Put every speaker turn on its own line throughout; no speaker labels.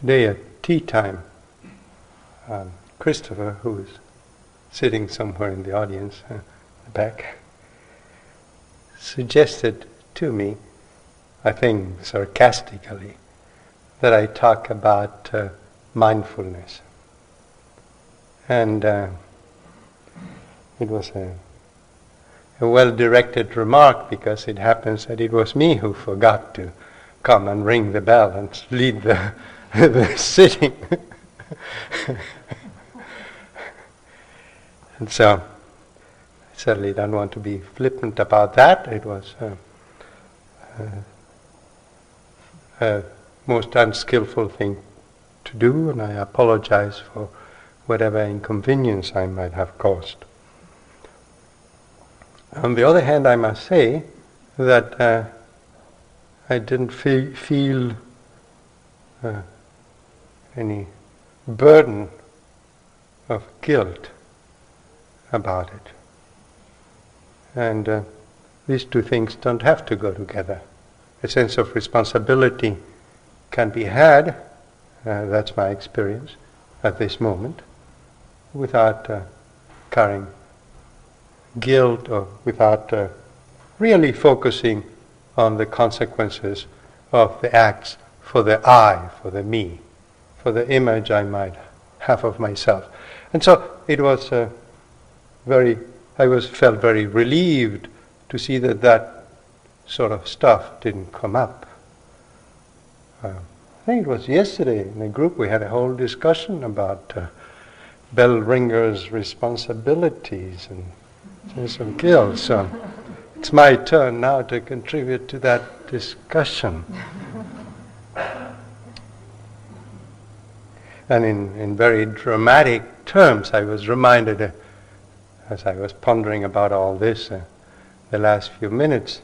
today at tea time, um, Christopher, who is sitting somewhere in the audience, uh, the back, suggested to me, I think sarcastically, that I talk about uh, mindfulness. And uh, it was a, a well directed remark because it happens that it was me who forgot to come and ring the bell and lead the, the sitting. and so, I certainly don't want to be flippant about that. It was uh, uh, a most unskillful thing to do, and I apologize for whatever inconvenience I might have caused. On the other hand, I must say that uh, I didn't feel, feel uh, any burden of guilt about it. And uh, these two things don't have to go together. A sense of responsibility can be had, uh, that's my experience at this moment, without uh, carrying guilt or without uh, really focusing on the consequences of the acts for the I, for the me, for the image I might have of myself. And so it was uh, very, I was felt very relieved to see that that sort of stuff didn't come up. Uh, I think it was yesterday in a group we had a whole discussion about uh, bell ringers' responsibilities and of guilt. So it's my turn now to contribute to that discussion. And in, in very dramatic terms, I was reminded, uh, as I was pondering about all this uh, the last few minutes,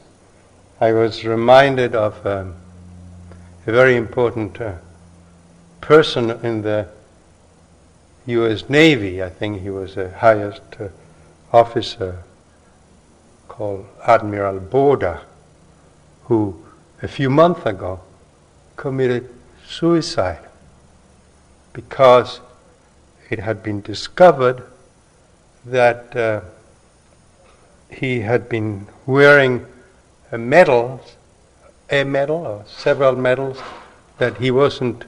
I was reminded of um, a very important uh, person in the U.S. Navy. I think he was the highest uh, officer called Admiral Boorda, who a few months ago committed suicide because it had been discovered that uh, he had been wearing a medal, a medal or several medals that he wasn't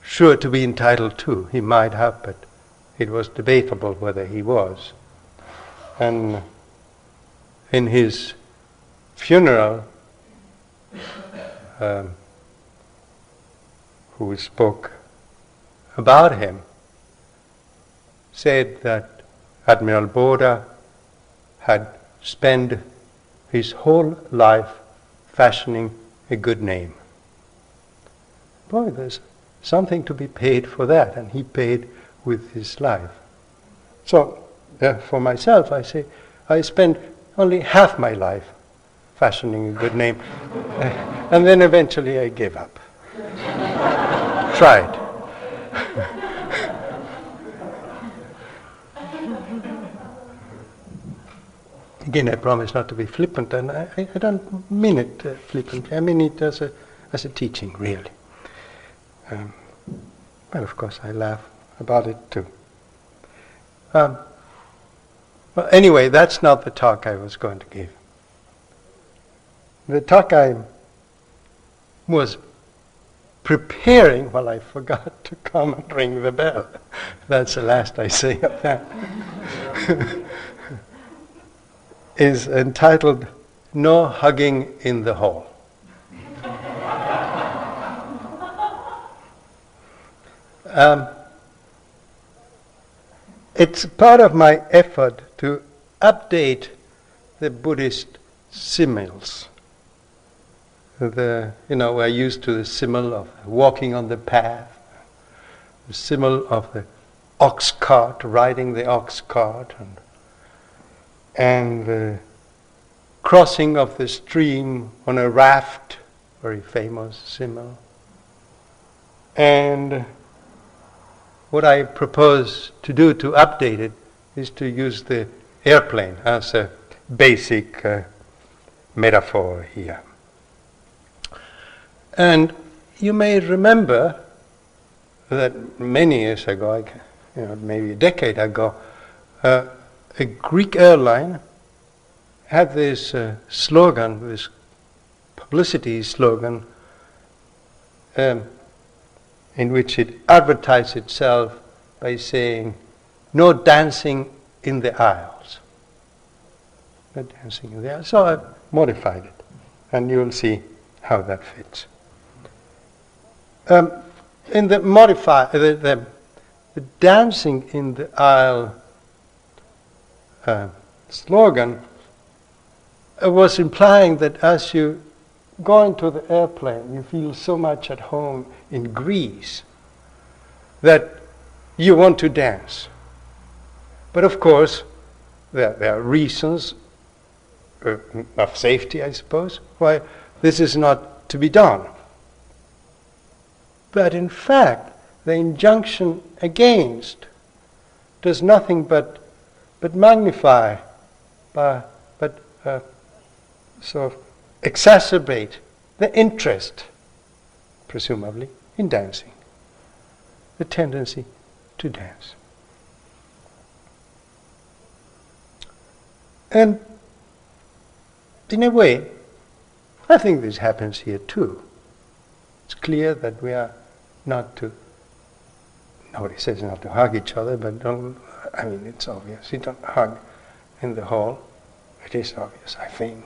sure to be entitled to. He might have, but it was debatable whether he was. And in his funeral, um, who spoke about him, said that Admiral Boorda had spent his whole life fashioning a good name. Boy, there's something to be paid for that, and he paid with his life. So, uh, for myself, I say, I spent only half my life fashioning a good name, uh, and then eventually I gave up. Tried. Again, I promise not to be flippant, and I, I don't mean it uh, flippantly. I mean it as a, as a teaching, really. Um, but of course, I laugh about it too. Um, well, anyway, that's not the talk I was going to give. The talk I was preparing, while I forgot to come and ring the bell. That's the last I say of that. is entitled No Hugging in the Hall. Um, it's part of my effort to update the Buddhist similes. The, you know, we're used to the simile of walking on the path, the simile of the ox cart, riding the ox cart, and, and the crossing of the stream on a raft, very famous simile. And what I propose to do to update it is to use the airplane as a basic uh, metaphor here. And you may remember that many years ago, you know, maybe a decade ago, uh, a Greek airline had this uh, slogan, this publicity slogan, um, in which it advertised itself by saying, "No dancing in the aisles." No dancing in the aisles. So I modified it, and you'll see how that fits. Um, in the modify the, the, the, dancing in the aisle uh, slogan uh, was implying that as you go into the airplane, you feel so much at home in Greece that you want to dance. But of course, there, there are reasons uh, of safety, I suppose, why this is not to be done. But in fact, the injunction against does nothing but, but magnify, by, but uh, sort of exacerbate the interest, presumably, in dancing, the tendency to dance. And in a way, I think this happens here too. It's clear that we are not to, nobody says not to hug each other, but don't, I mean, it's obvious. You don't hug in the hall. It is obvious, I think.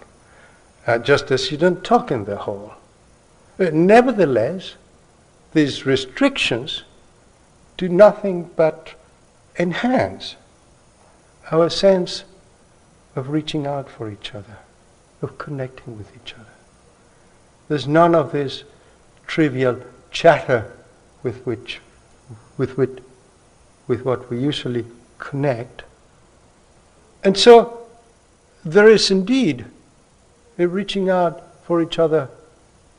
Uh, just as you don't talk in the hall. But nevertheless, these restrictions do nothing but enhance our sense of reaching out for each other, of connecting with each other. There's none of this trivial chatter with which, with, which, with what we usually connect. And so there is indeed a reaching out for each other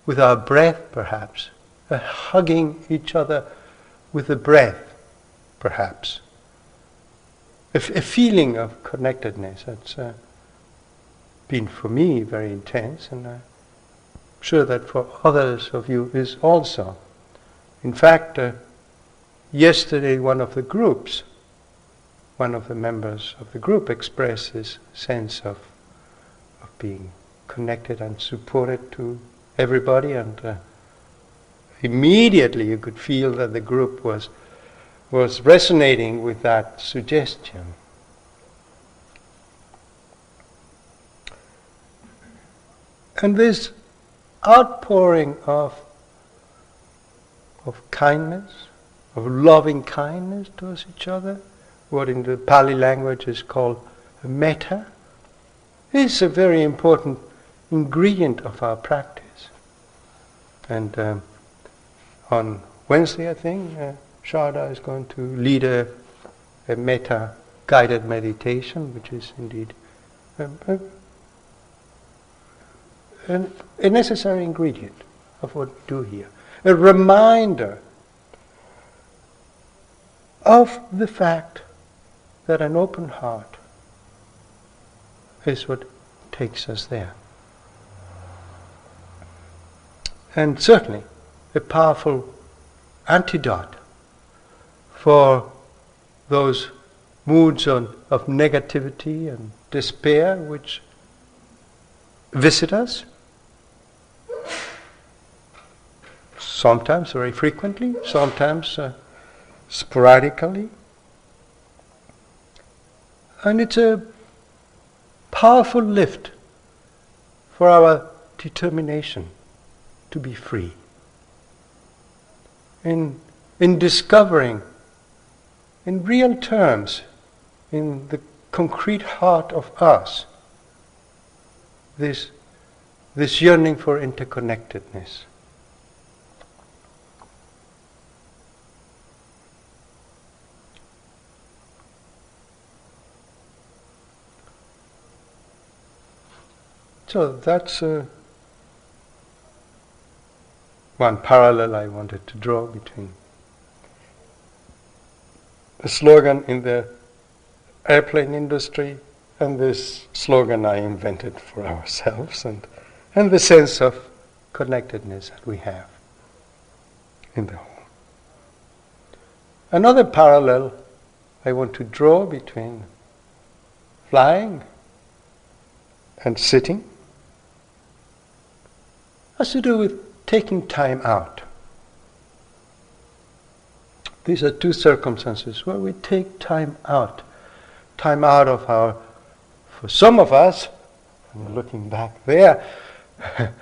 with our breath, perhaps, a hugging each other with the breath, perhaps. A, f- a feeling of connectedness that's uh, been for me very intense, and I'm sure that for others of you is also. In fact, uh, yesterday one of the groups, one of the members of the group expressed his sense of, of being connected and supported to everybody, and uh, immediately you could feel that the group was was resonating with that suggestion. And this outpouring of of kindness, of loving kindness towards each other, what in the Pali language is called metta, is a very important ingredient of our practice. And um, on Wednesday, I think, uh, Sharda is going to lead a, a metta guided meditation, which is indeed um, a, a, a necessary ingredient of what we do here a reminder of the fact that an open heart is what takes us there. And certainly a powerful antidote for those moods on, of negativity and despair which visit us sometimes very frequently, sometimes uh, sporadically. And it's a powerful lift for our determination to be free. In, in discovering, in real terms, in the concrete heart of us, this, this yearning for interconnectedness. So that's uh, one parallel I wanted to draw between the slogan in the airplane industry and this slogan I invented for ourselves and, and the sense of connectedness that we have in the whole. Another parallel I want to draw between flying and sitting has to do with taking time out. These are two circumstances where we take time out. Time out of our, for some of us, looking back there,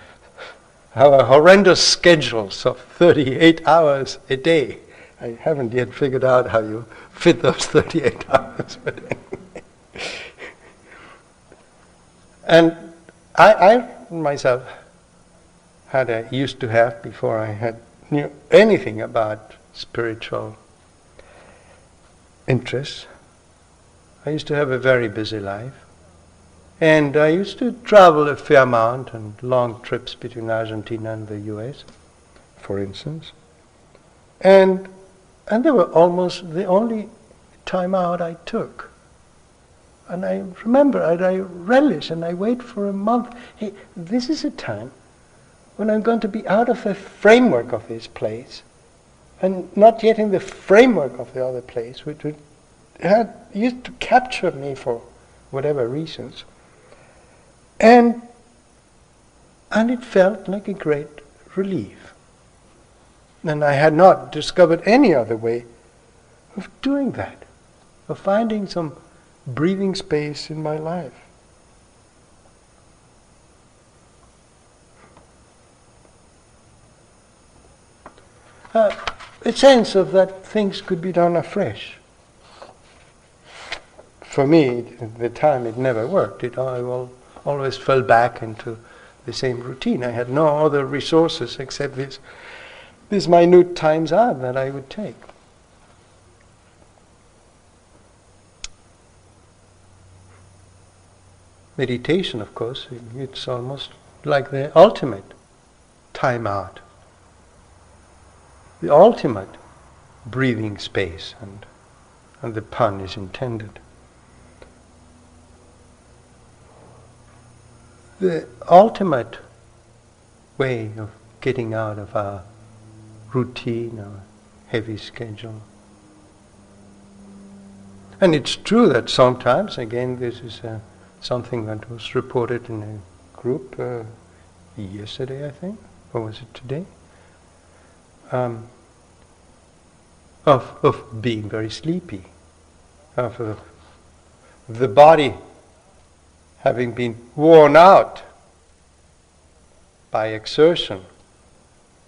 our horrendous schedules of 38 hours a day. I haven't yet figured out how you fit those 38 hours. and I, I myself had I used to have before I had knew anything about spiritual interests. I used to have a very busy life. And I used to travel a fair amount and long trips between Argentina and the US, for instance. And, and they were almost the only time out I took. And I remember, and I relish, and I wait for a month. Hey, this is a time when I'm going to be out of the framework of this place and not yet in the framework of the other place, which had uh, used to capture me for whatever reasons. And, and it felt like a great relief. And I had not discovered any other way of doing that, of finding some breathing space in my life. Uh, a sense of that things could be done afresh. For me, at the time, it never worked. It I all always fell back into the same routine. I had no other resources except this, these minute times out that I would take. Meditation, of course, it's almost like the ultimate time out, the ultimate breathing space, and, and the pun is intended. the ultimate way of getting out of our routine, our heavy schedule. And it's true that sometimes, again, this is uh, something that was reported in a group uh, yesterday, I think, or was it today? Um, of, of being very sleepy, of uh, the body having been worn out by exertion.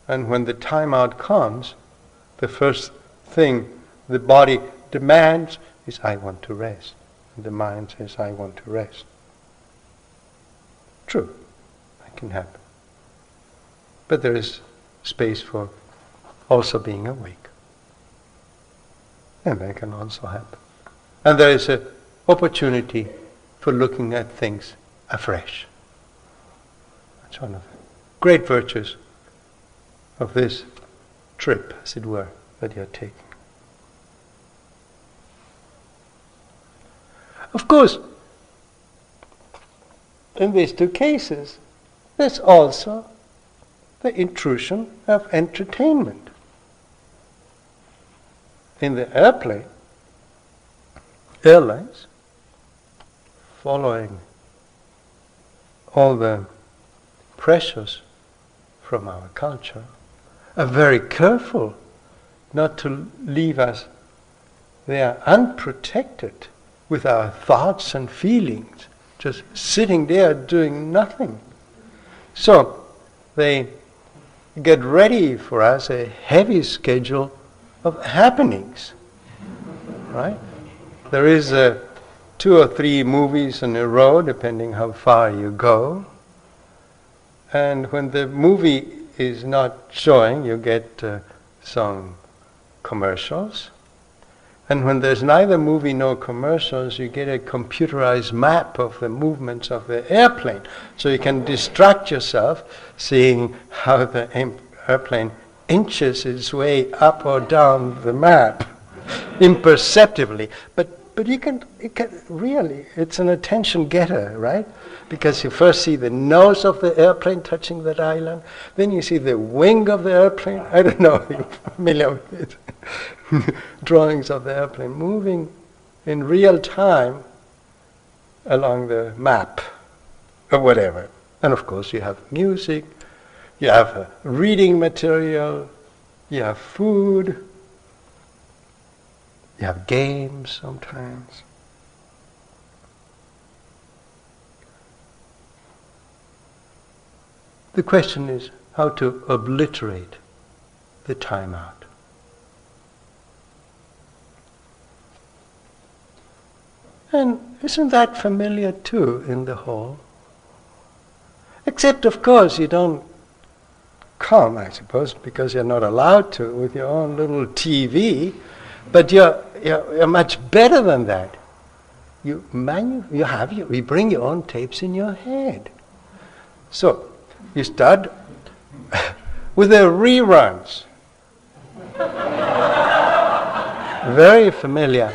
And when the timeout comes, the first thing the body demands is, I want to rest. And the mind says, I want to rest. True, that can happen. But there is space for also being awake. And that can also happen. And there is an opportunity for looking at things afresh. That's one of the great virtues of this trip, as it were, that you're taking. Of course, in these two cases, there's also the intrusion of entertainment. In the airplane, airlines, following all the pressures from our culture, are very careful not to leave us there unprotected with our thoughts and feelings, just sitting there doing nothing. So they get ready for us a heavy schedule of happenings. Right? There is a two or three movies in a row, depending how far you go. And when the movie is not showing, you get uh, some commercials. And when there's neither movie nor commercials, you get a computerized map of the movements of the airplane. So you can distract yourself seeing how the airplane inches its way up or down the map imperceptibly. But but you can, you can really, it's an attention getter, right? Because you first see the nose of the airplane touching that island, then you see the wing of the airplane. I don't know if you're familiar with it. Drawings of the airplane moving in real time along the map or whatever. And of course, you have music, you have reading material, you have food, you have games sometimes. The question is how to obliterate the timeout. And isn't that familiar too in the hall? Except, of course, you don't come, I suppose, because you're not allowed to with your own little TV. But you're, you're, you're much better than that. You, manu- you have you, you bring your own tapes in your head. So you start with the reruns. Very familiar.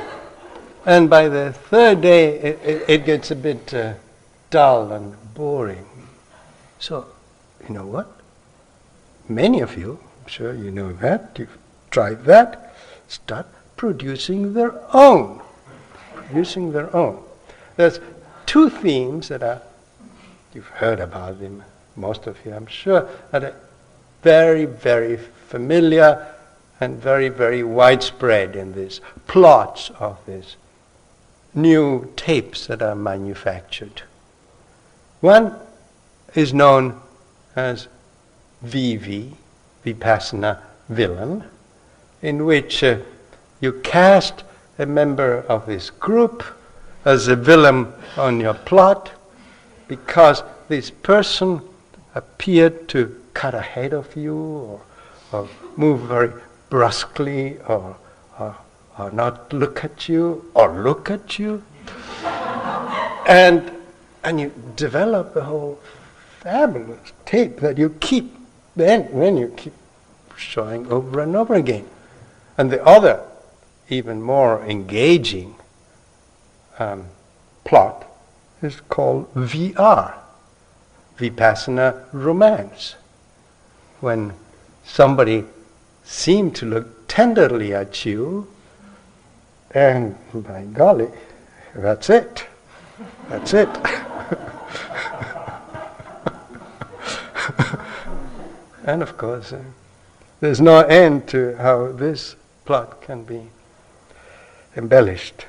And by the third day, it, it, it gets a bit uh, dull and boring. So, you know what? Many of you, I'm sure you know that, you've tried that, start producing their own. Producing their own. There's two themes that are, you've heard about them, most of you, I'm sure, that are very, very familiar and very, very widespread in these plots of these new tapes that are manufactured. One is known as VV, Vipassana Villain, in which uh, you cast a member of this group as a villain on your plot because this person appeared to cut ahead of you or, or move very brusquely or, or, or not look at you or look at you. and, and you develop a whole fabulous tape that you keep then when you keep showing over and over again. And the other even more engaging um, plot is called VR, Vipassana Romance. When somebody seemed to look tenderly at you, and by golly, that's it. That's it. and of course, uh, there's no end to how this plot can be embellished.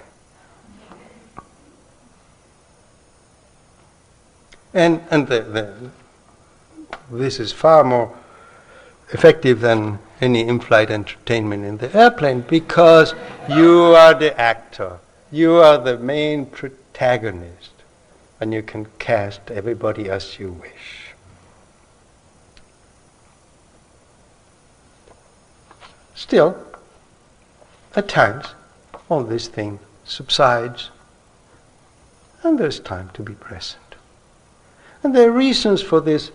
And, and the, the, this is far more effective than any in flight entertainment in the airplane because you are the actor, you are the main protagonist, and you can cast everybody as you wish. Still, at times, all this thing subsides, and there's time to be present. And are reasons for this,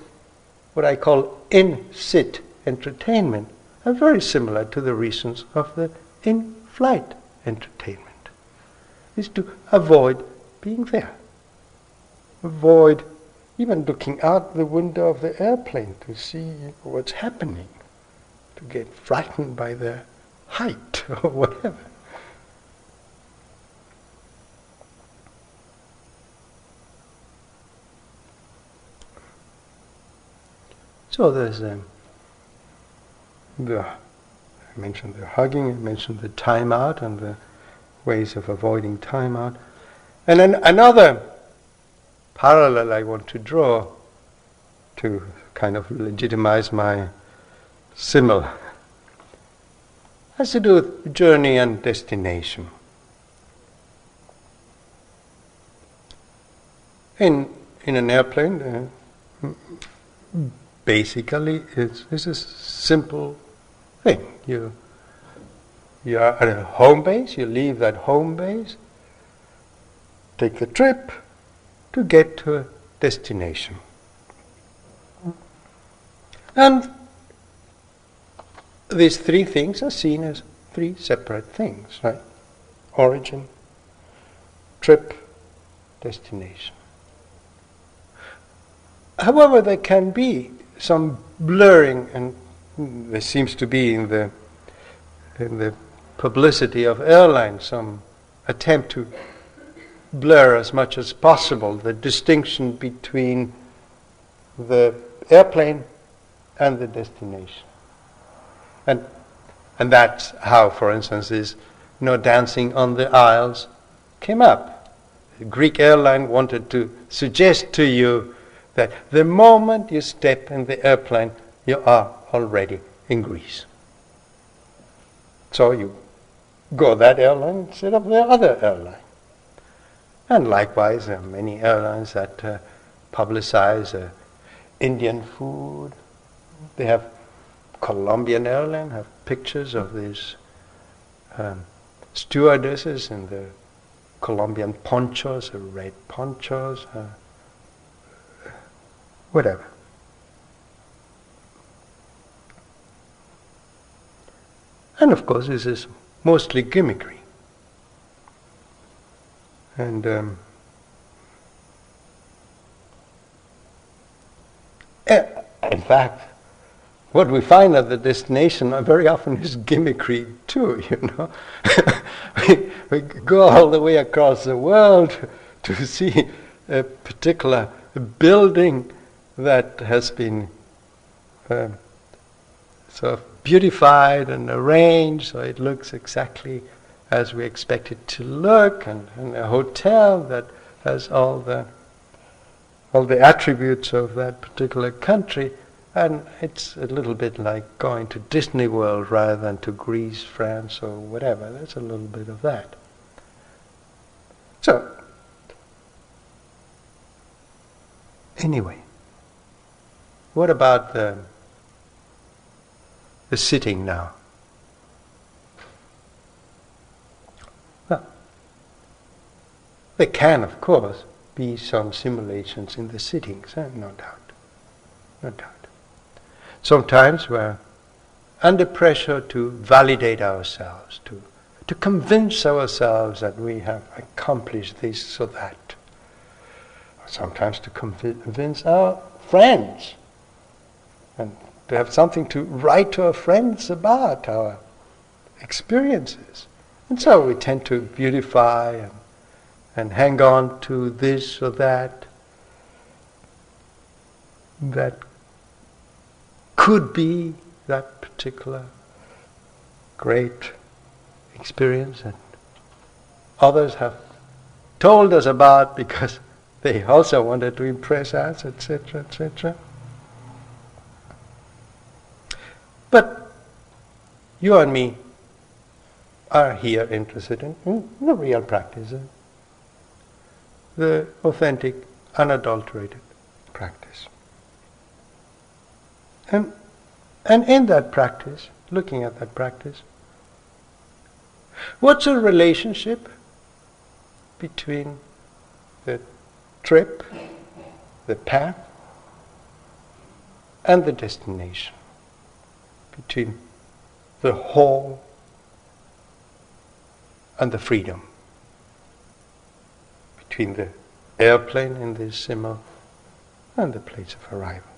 what I call in sit entertainment, are very similar to the reasons of the in flight entertainment. Is to avoid being there. Avoid even looking out the window of the airplane to see what's happening, to get frightened by the height or whatever. So there's um, the, I mentioned the hugging, I mentioned the timeout and the ways of avoiding timeout. And then another parallel I want to draw to kind of legitimize my simile has to do with journey and destination. In, in an airplane, uh, basically it's, it's a simple thing. You, you are at a home base, you leave that home base, take a trip to get to a destination. And these three things are seen as three separate things, right? Origin, trip, destination. However, there can be some blurring, and there seems to be in the in the publicity of airlines some attempt to blur as much as possible the distinction between the airplane and the destination. And and that's how, for instance, you know, dancing on the aisles came up. The Greek airline wanted to suggest to you that the moment you step in the airplane, you are already in Greece. So you go that airline instead of the other airline. And likewise, there are many airlines that uh, publicize uh, Indian food. They have Colombian airline have pictures of these um, stewardesses in the Colombian ponchos, or red ponchos. Uh, whatever. And of course, this is mostly gimmickry. And um, eh, in fact, what we find at the destination very often is gimmickry too, you know. we, we go all the way across the world to see a particular building that has been uh, sort of beautified and arranged so it looks exactly as we expect it to look, and, and a hotel that has all the all the attributes of that particular country, and it's a little bit like going to Disney World rather than to Greece, France, or whatever. There's a little bit of that. So, anyway, what about the, the sitting now? Well, there can, of course, be some simulations in the sittings, eh? no doubt. No doubt. Sometimes we're under pressure to validate ourselves, to, to convince ourselves that we have accomplished this or that. Sometimes to convince our friends and to have something to write to our friends about our experiences. And so we tend to beautify and, and hang on to this or that that could be that particular great experience that others have told us about because they also wanted to impress us, etc., etc. But you and me are here interested in, in the real practice, the authentic, unadulterated practice. And, and in that practice, looking at that practice, what's the relationship between the trip, the path, and the destination? between the whole and the freedom, between the airplane in this symbol and the place of arrival.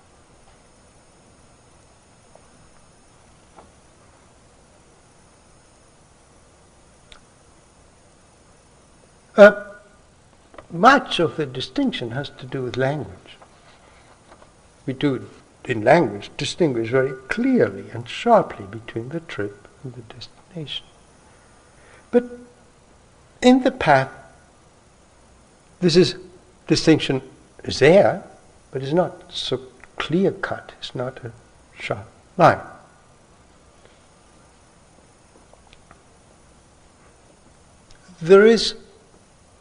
Uh, much of the distinction has to do with language. We do in language distinguish very clearly and sharply between the trip and the destination. But in the path, this is distinction is there, but it's not so clear cut. It's not a sharp line. There is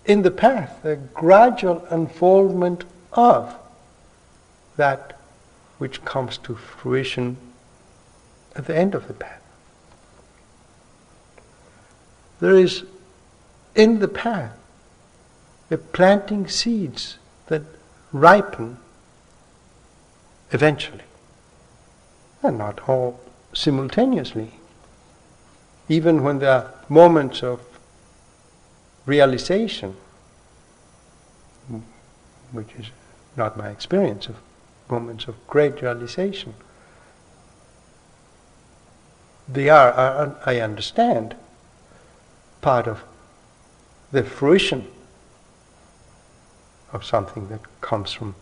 in the path a gradual unfoldment of that which comes to fruition at the end of the path. There is in the path a planting seeds that ripen eventually, and not all simultaneously. Even when there are moments of realization, which is not my experience of moments of great realization. They are, I understand, part of the fruition of something that comes from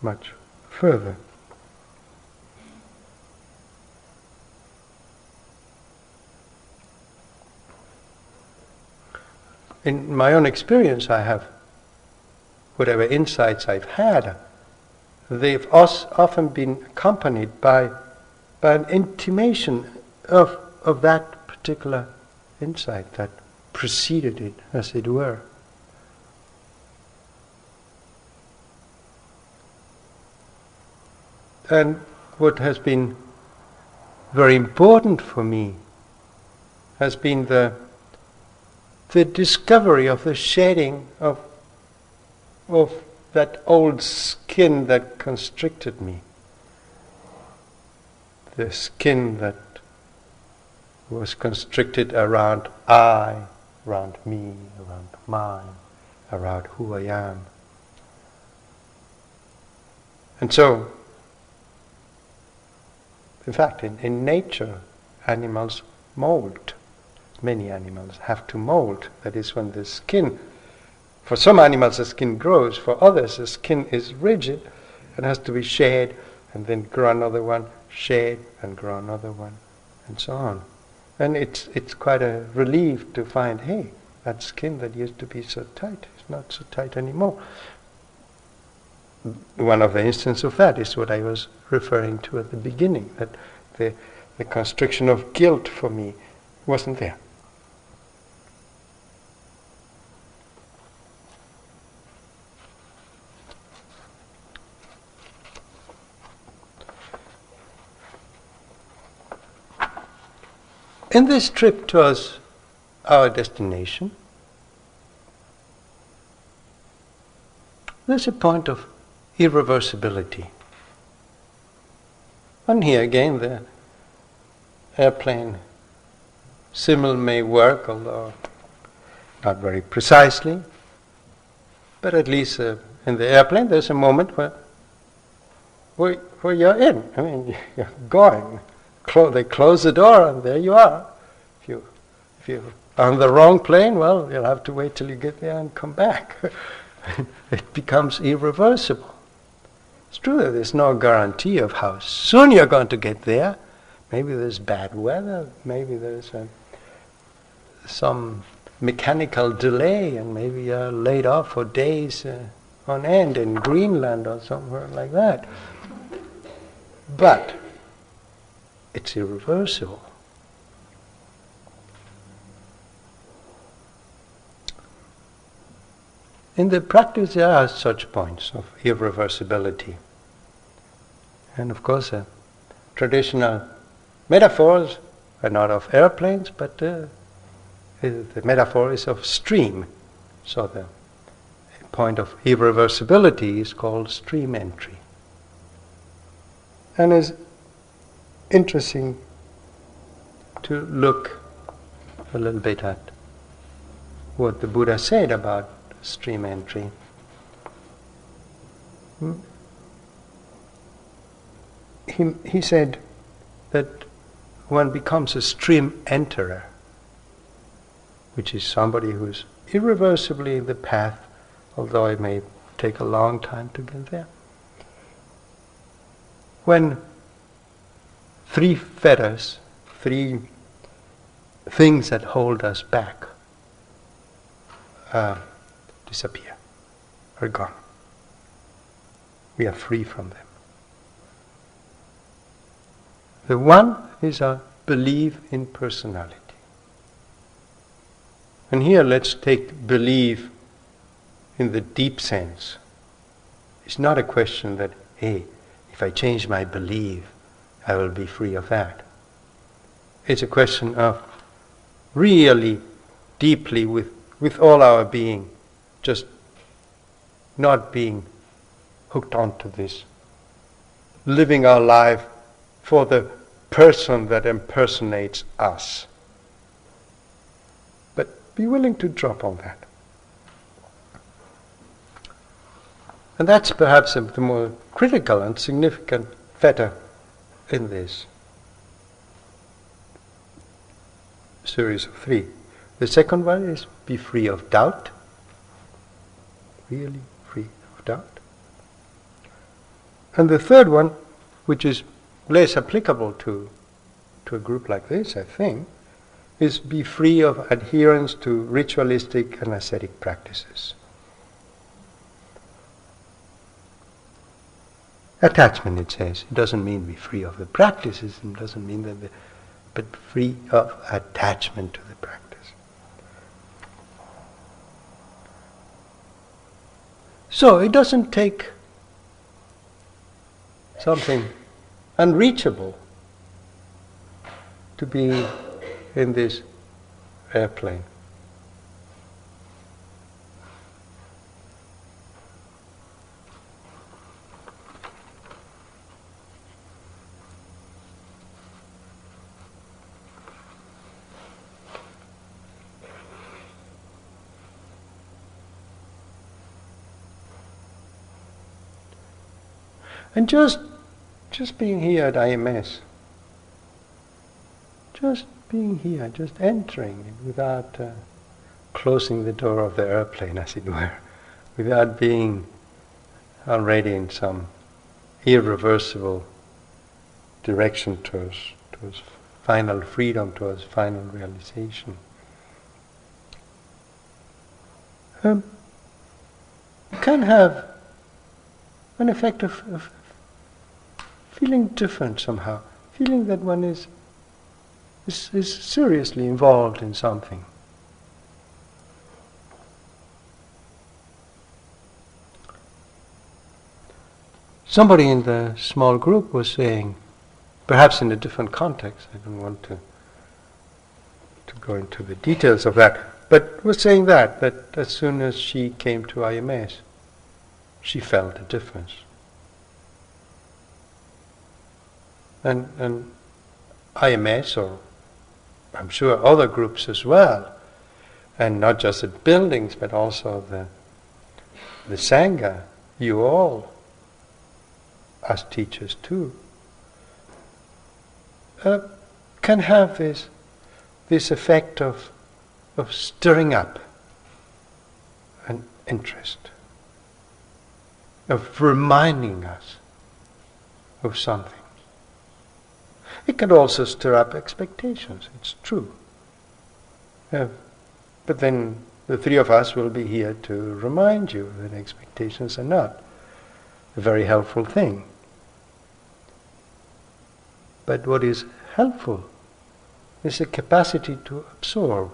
much further. In my own experience, I have whatever insights I've had, they've often been accompanied by, by an intimation of, of that particular insight that preceded it, as it were. And what has been very important for me has been the, the discovery of the shedding of, of that old skin that constricted me. The skin that was constricted around I, around me, around mine, around who I am. And so, in fact, in, in nature, animals mold. Many animals have to molt. That is when the skin, for some animals the skin grows, for others the skin is rigid and has to be shed and then grow another one, shed and grow another one, and so on. And it's, it's quite a relief to find, hey, that skin that used to be so tight is not so tight anymore. One of the instances of that is what I was referring to at the beginning, that the, the constriction of guilt for me wasn't there. In this trip towards our destination, there's a point of irreversibility. And here again, the airplane simile may work, although not very precisely. But at least uh, in the airplane, there's a moment where, where, where you're in. I mean, you're going. Clo- they close the door, and there you are. If you if you're on the wrong plane, well, you'll have to wait till you get there and come back. it becomes irreversible. It's true that there's no guarantee of how soon you're going to get there. Maybe there's bad weather, maybe there's a, some mechanical delay, and maybe you're laid off for days uh, on end in Greenland or somewhere like that. But it's irreversible. In the practice, there are such points of irreversibility. And of course, uh, traditional metaphors are not of airplanes, but uh, the metaphor is of stream. So the point of irreversibility is called stream entry. And it's interesting to look a little bit at what the Buddha said about stream entry. Hmm? He, he said that one becomes a stream enterer, which is somebody who's irreversibly in the path, although it may take a long time to get there. When three fetters, three things that hold us back, uh, disappear, are gone. We are free from them. The one is a belief in personality. And here let's take belief in the deep sense. It's not a question that, hey, if I change my belief, I will be free of that. It's a question of really deeply with, with all our being just not being hooked onto this, living our life for the person that impersonates us. But be willing to drop on that. And that's perhaps the more critical and significant factor in this series of three. The second one is be free of doubt, really free of doubt. And the third one, which is less applicable to, to a group like this, I think, is be free of adherence to ritualistic and ascetic practices. Attachment, it says. It doesn't mean be free of the practices, it doesn't mean that, the, but free of attachment to the practice. So it doesn't take something unreachable to be in this airplane. And just, just being here at IMS, just being here, just entering without uh, closing the door of the airplane, as it were, without being already in some irreversible direction towards, towards final freedom, towards final realization. Um, can have an effect of, of feeling different somehow, feeling that one is, is, is seriously involved in something. Somebody in the small group was saying, perhaps in a different context, I don't want to, to go into the details of that, but was saying that, that as soon as she came to IMS, she felt a difference. And, and IMS, or I'm sure other groups as well, and not just at buildings, but also the, the Sangha, you all, as teachers too, uh, can have this, this effect of, of stirring up an interest, of reminding us of something. It can also stir up expectations, it's true. Uh, but then the three of us will be here to remind you that expectations are not a very helpful thing. But what is helpful is the capacity to absorb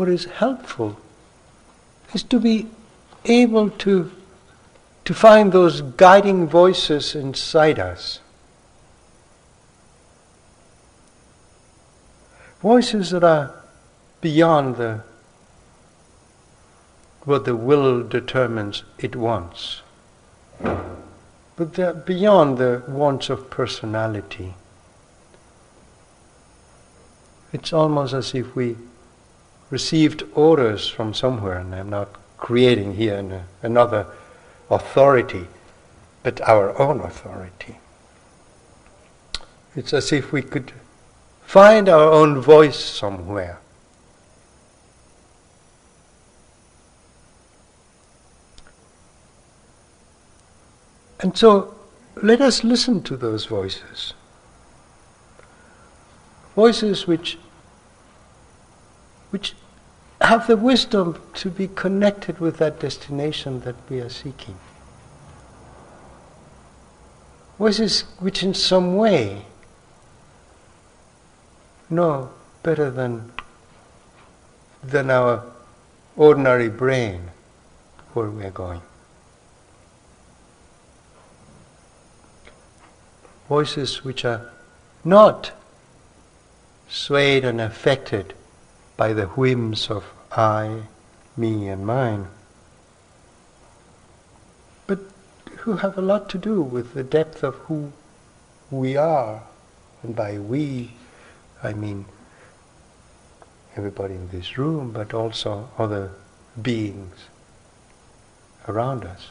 what is helpful is to be able to, to find those guiding voices inside us. Voices that are beyond the what the will determines it wants. But they're beyond the wants of personality. It's almost as if we received orders from somewhere, and I'm not creating here an, another authority, but our own authority. It's as if we could find our own voice somewhere. And so let us listen to those voices. Voices which which have the wisdom to be connected with that destination that we are seeking. Voices which, in some way, know better than, than our ordinary brain where we are going. Voices which are not swayed and affected by the whims of I, me, and mine, but who have a lot to do with the depth of who we are. And by we, I mean everybody in this room, but also other beings around us.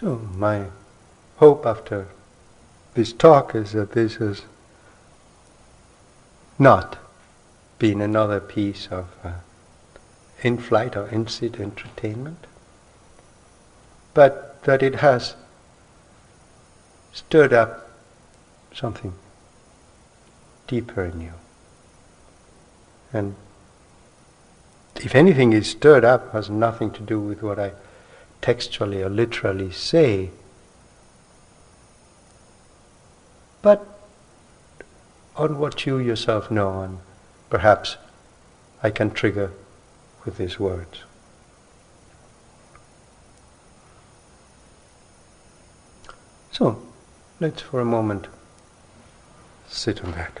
So, my hope after this talk is that this has not been another piece of uh, in flight or in seat entertainment, but that it has stirred up something deeper in you. And if anything is stirred up, has nothing to do with what I textually or literally say, but on what you yourself know, and perhaps I can trigger with these words. So, let's for a moment sit on that.